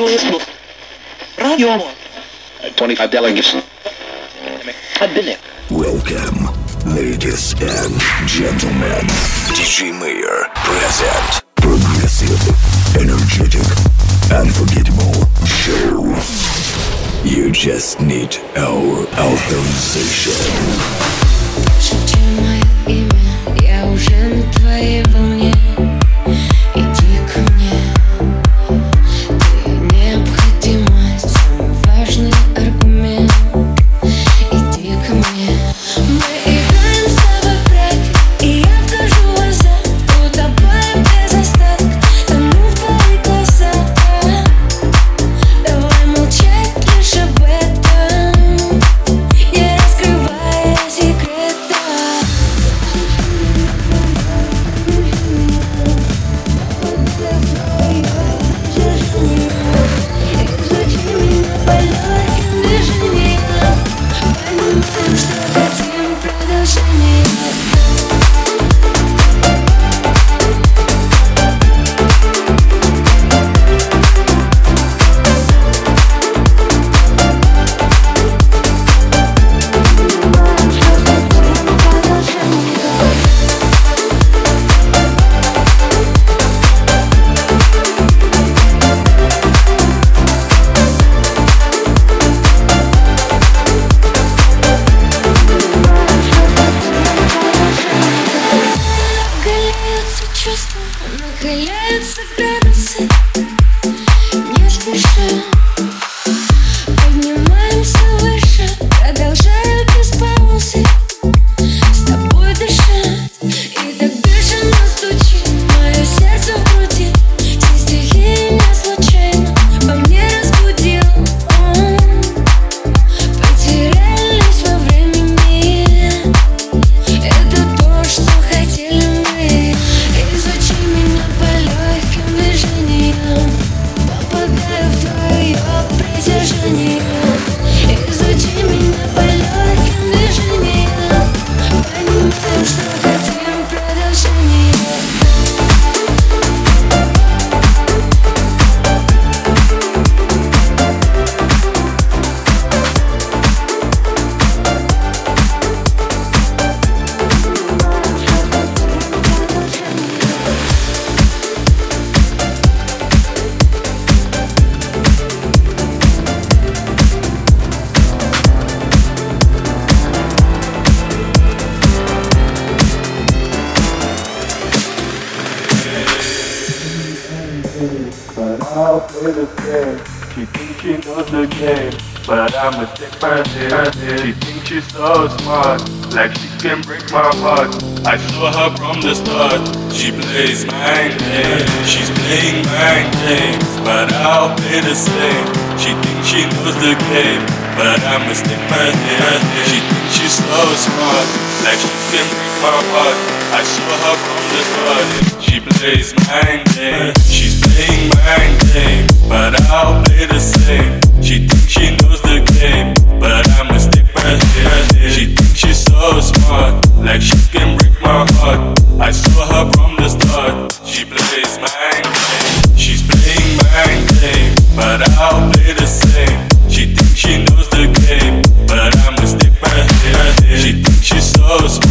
Radio Amor. 25 delegates. I've been there. Welcome, ladies and gentlemen. DJ Mayor present. Progressive, energetic, unforgettable show. You just need our authorization. Я уже на твоей волне.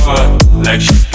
reflection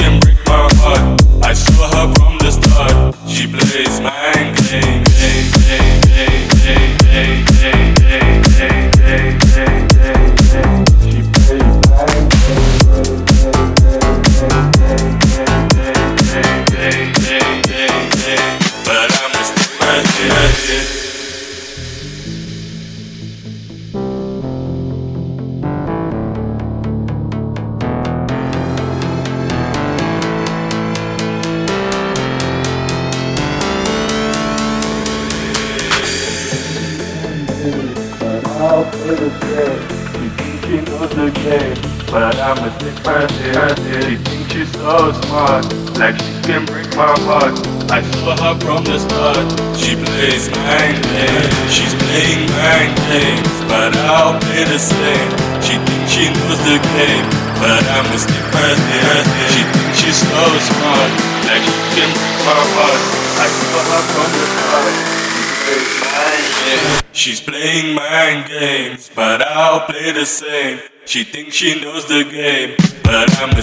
She thinks she knows the game, but I'm a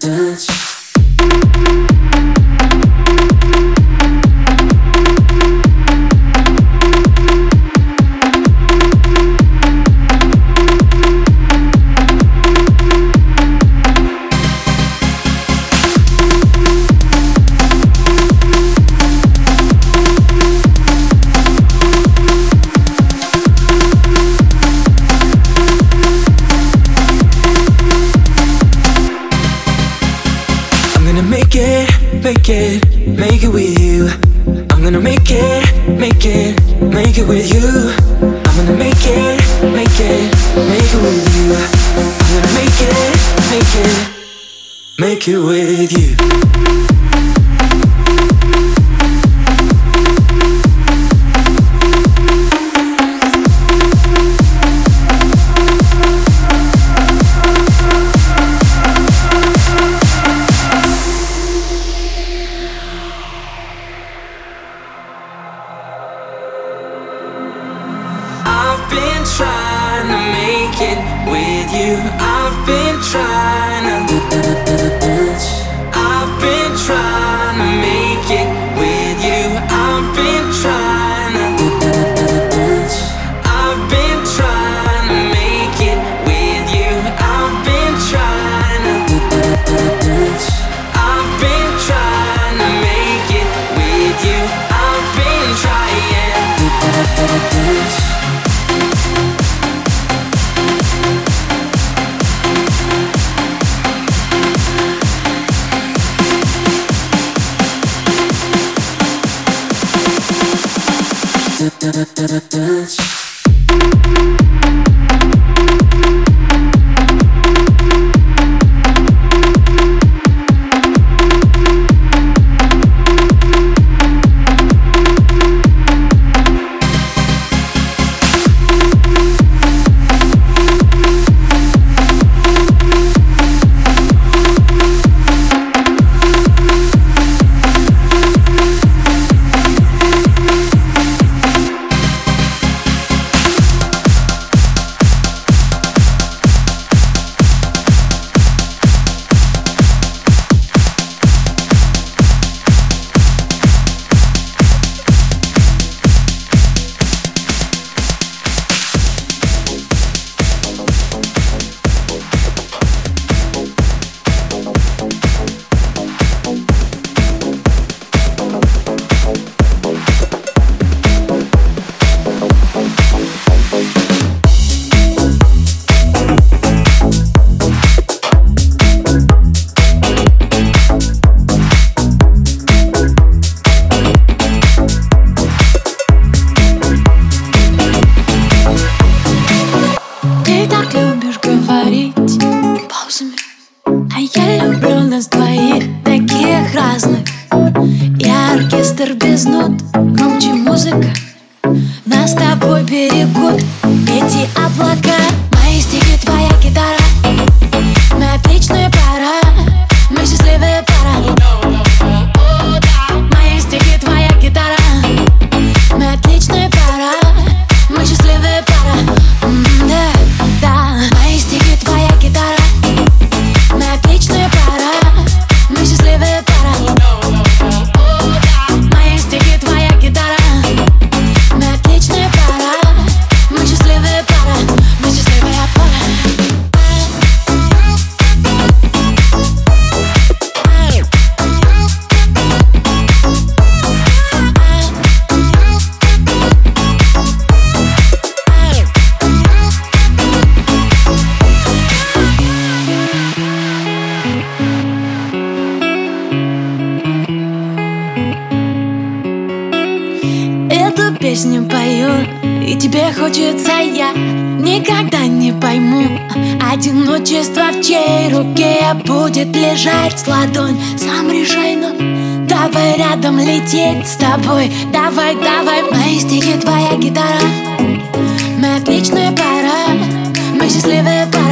touch it with you. прижать ладонь. Сам решай, но давай рядом лететь с тобой. Давай, давай, мои стихи, твоя гитара? Мы отличная пара, мы счастливая пара.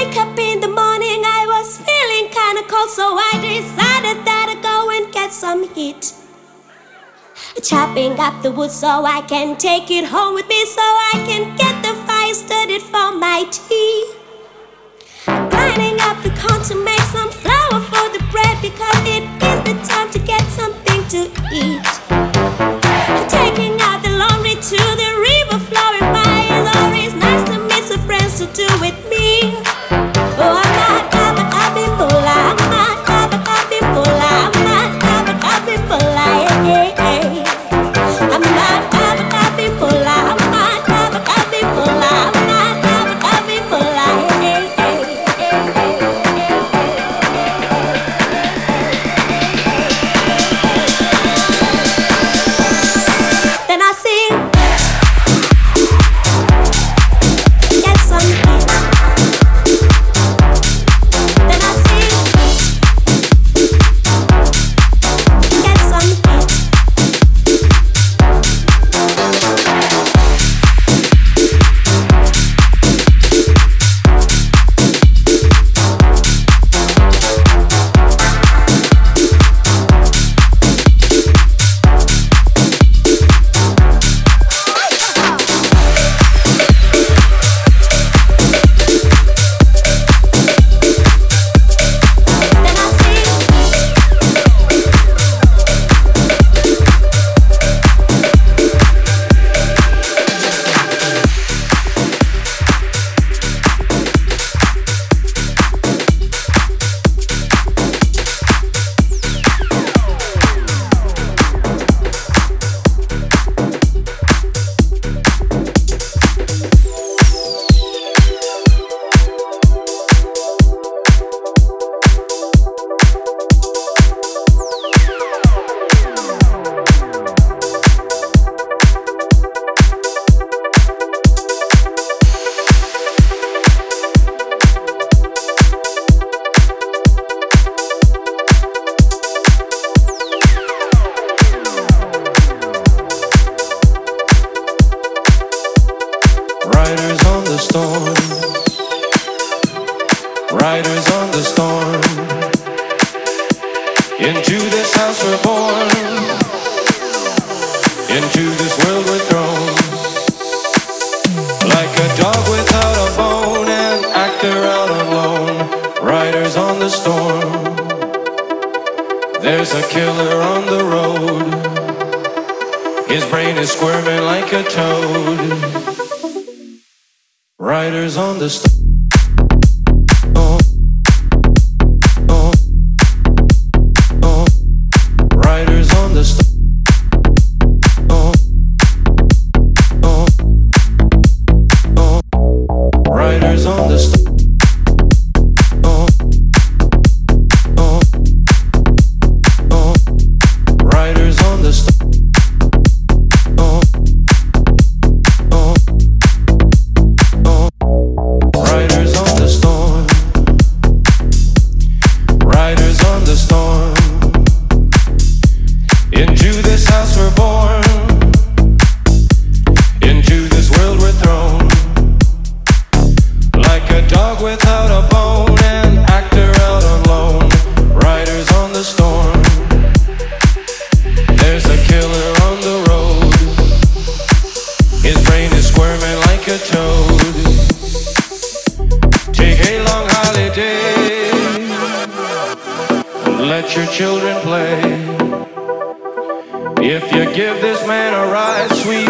wake up in the morning, I was feeling kinda cold, so I decided that I'd go and get some heat. Chopping up the wood so I can take it home with me, so I can get the fire started for my tea. Grinding up the corn to make some flour for the bread because it is the time to get something to eat. right, sweet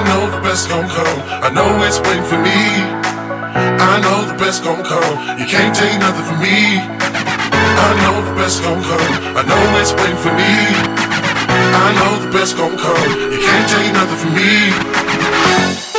I know the best gon' come. I know it's waiting for me. I know the best gon' come. You can't take nothing from me. I know the best gon' come. I know it's waiting for me. I know the best gon' come. You can't take nothing from me.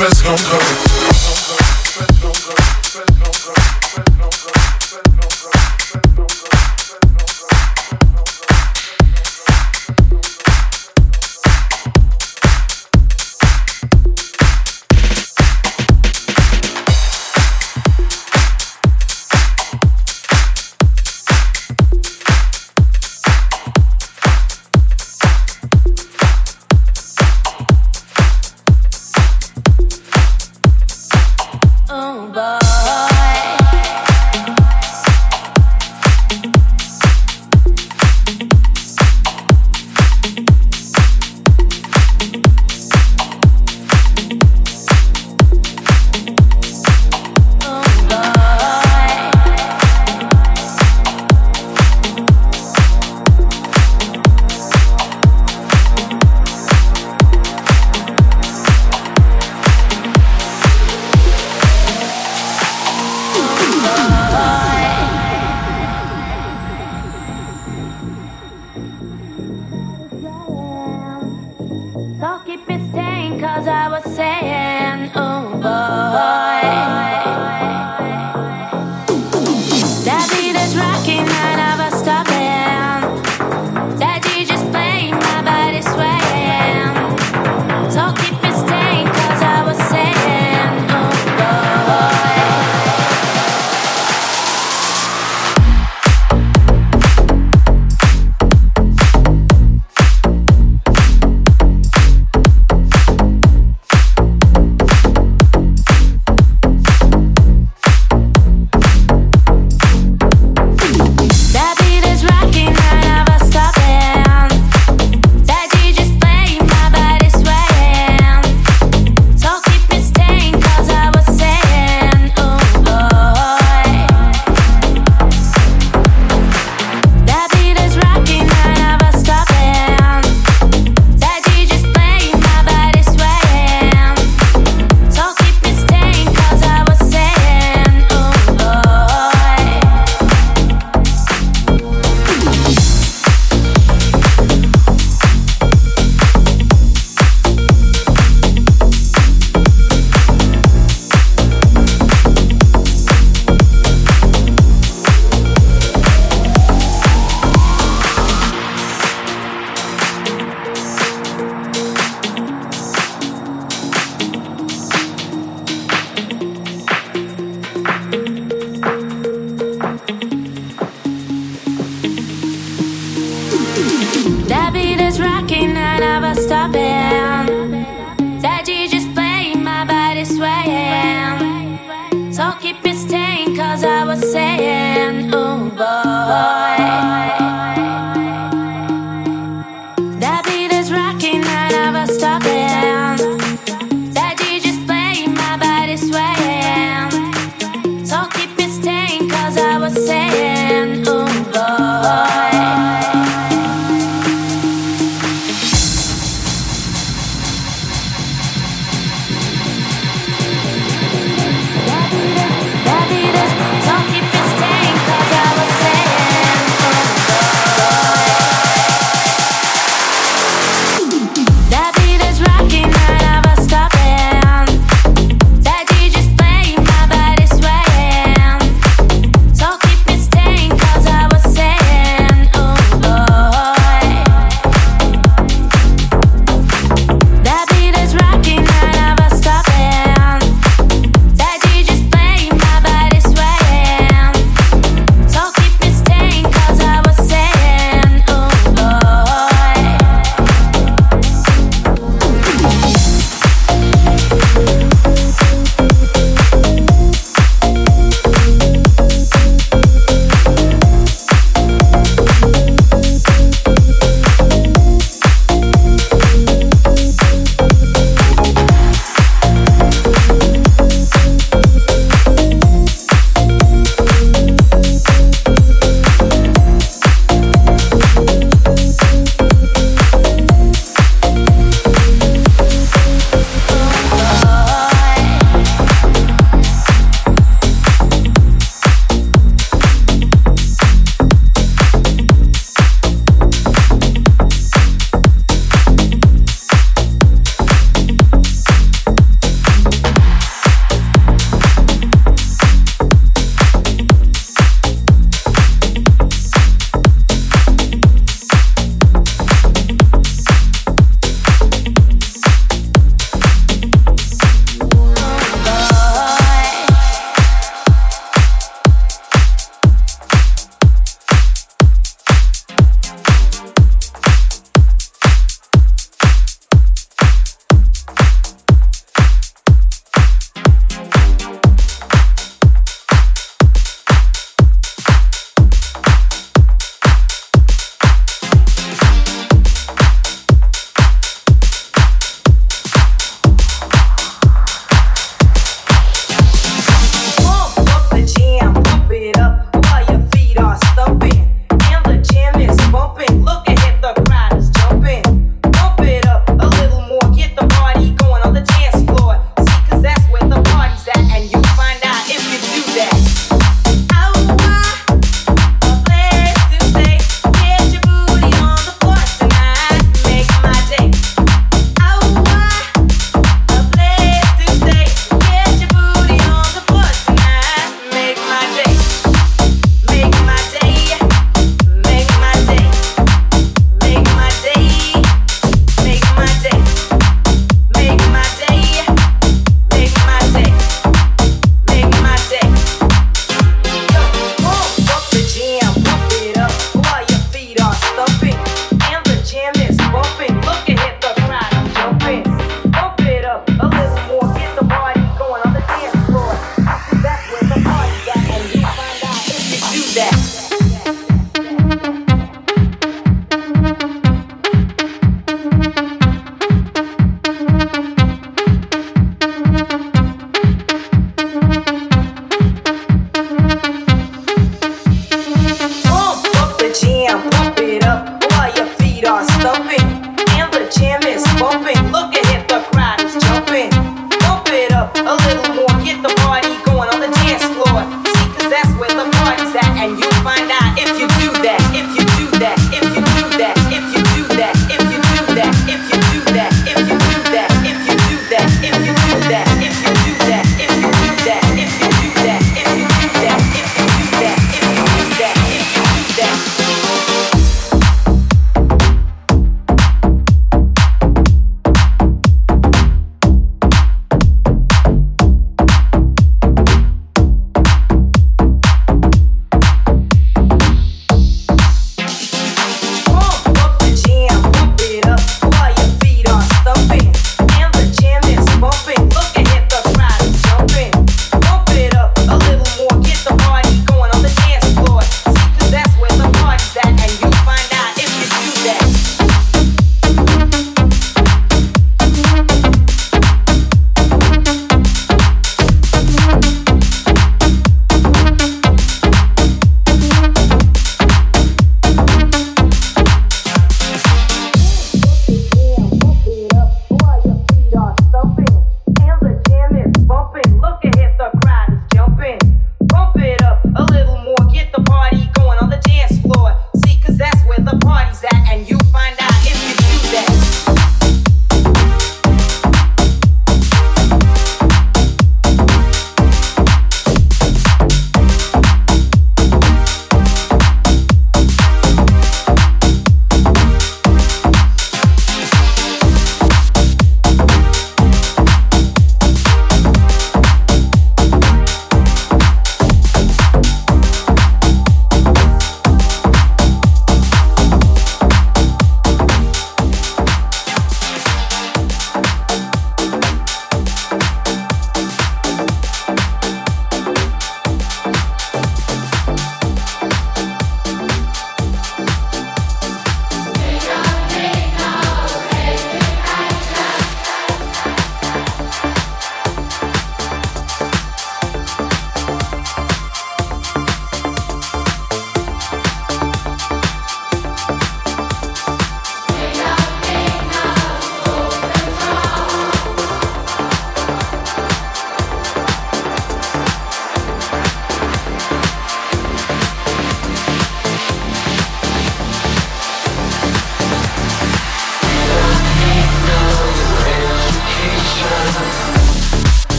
best gon' go.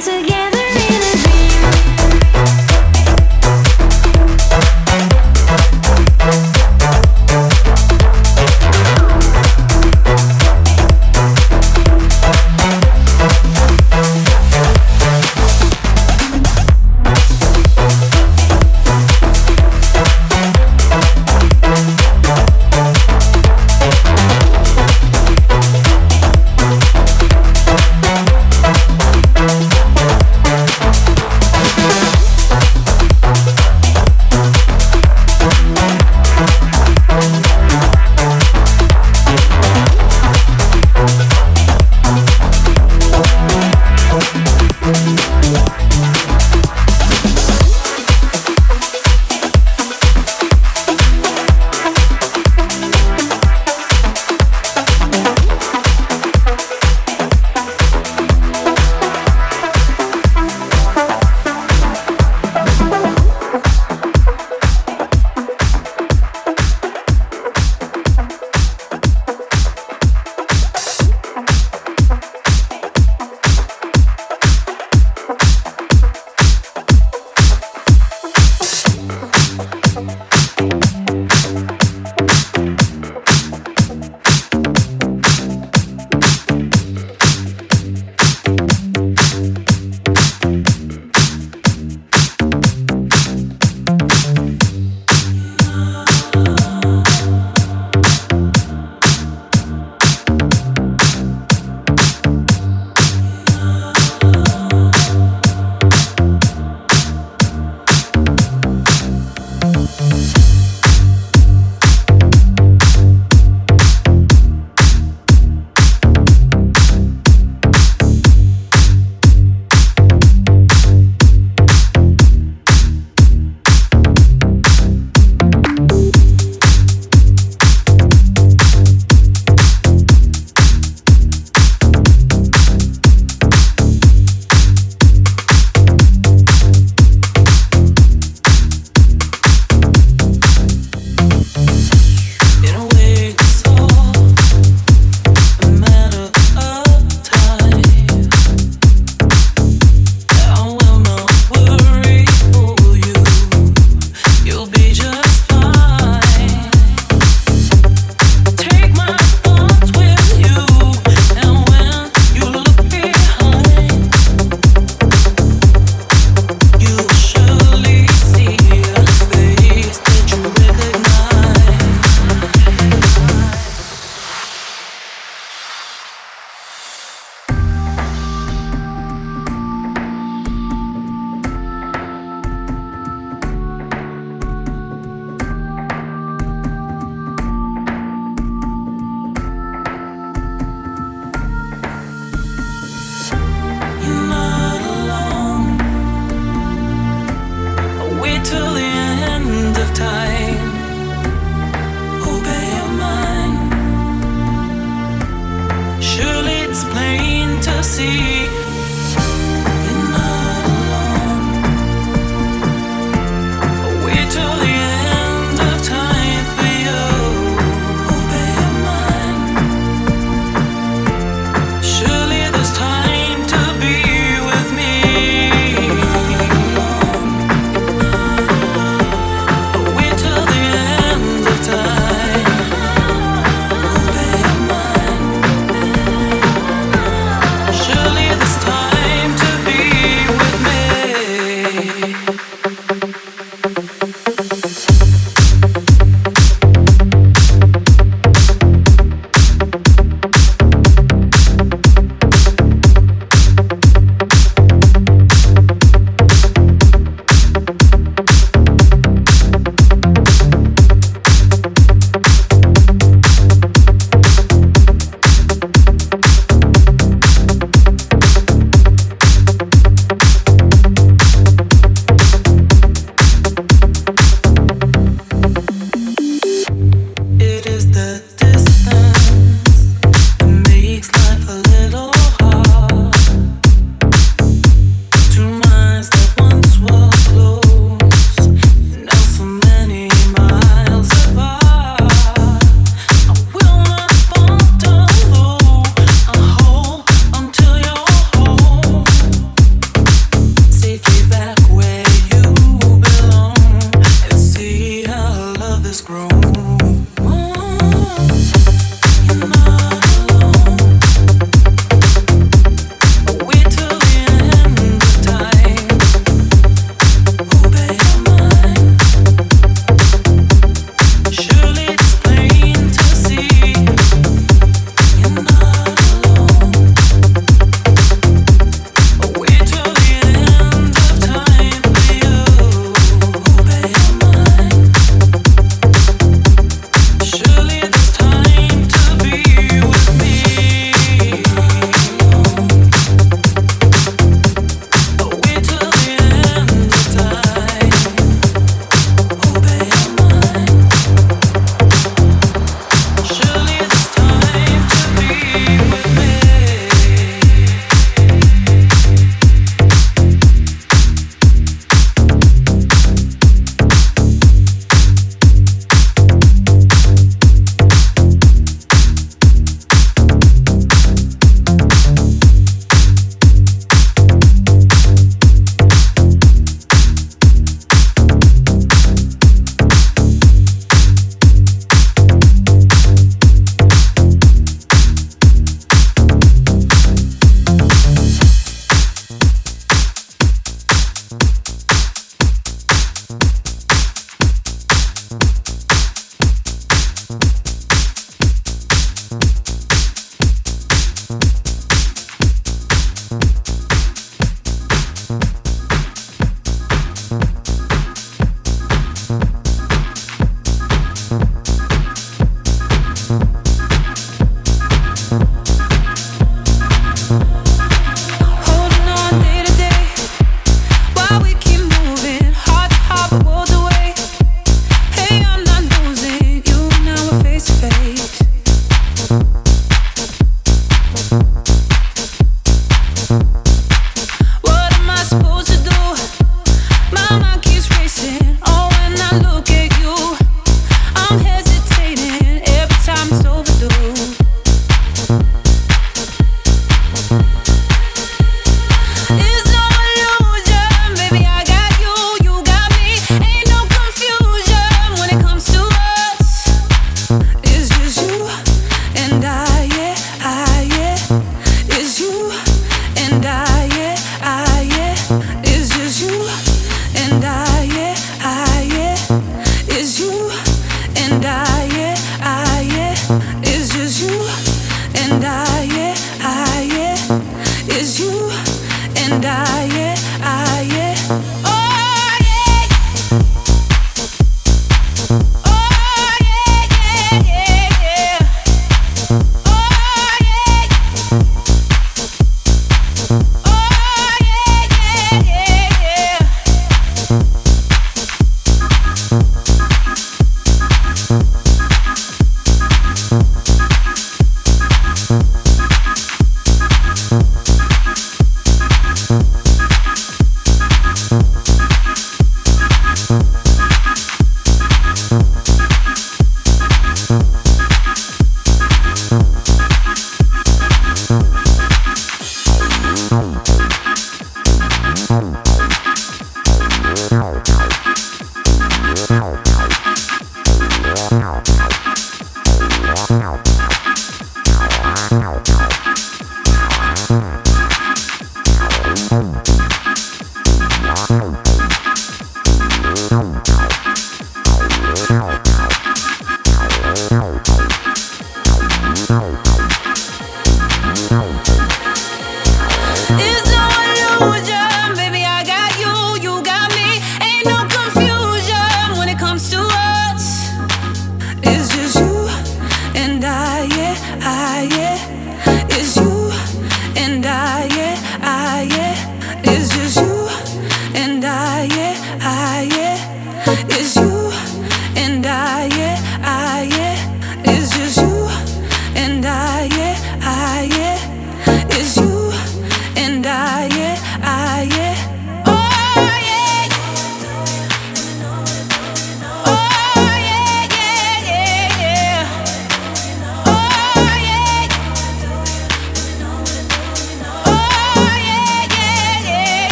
Together in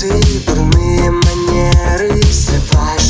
Безыдурные манеры срываешь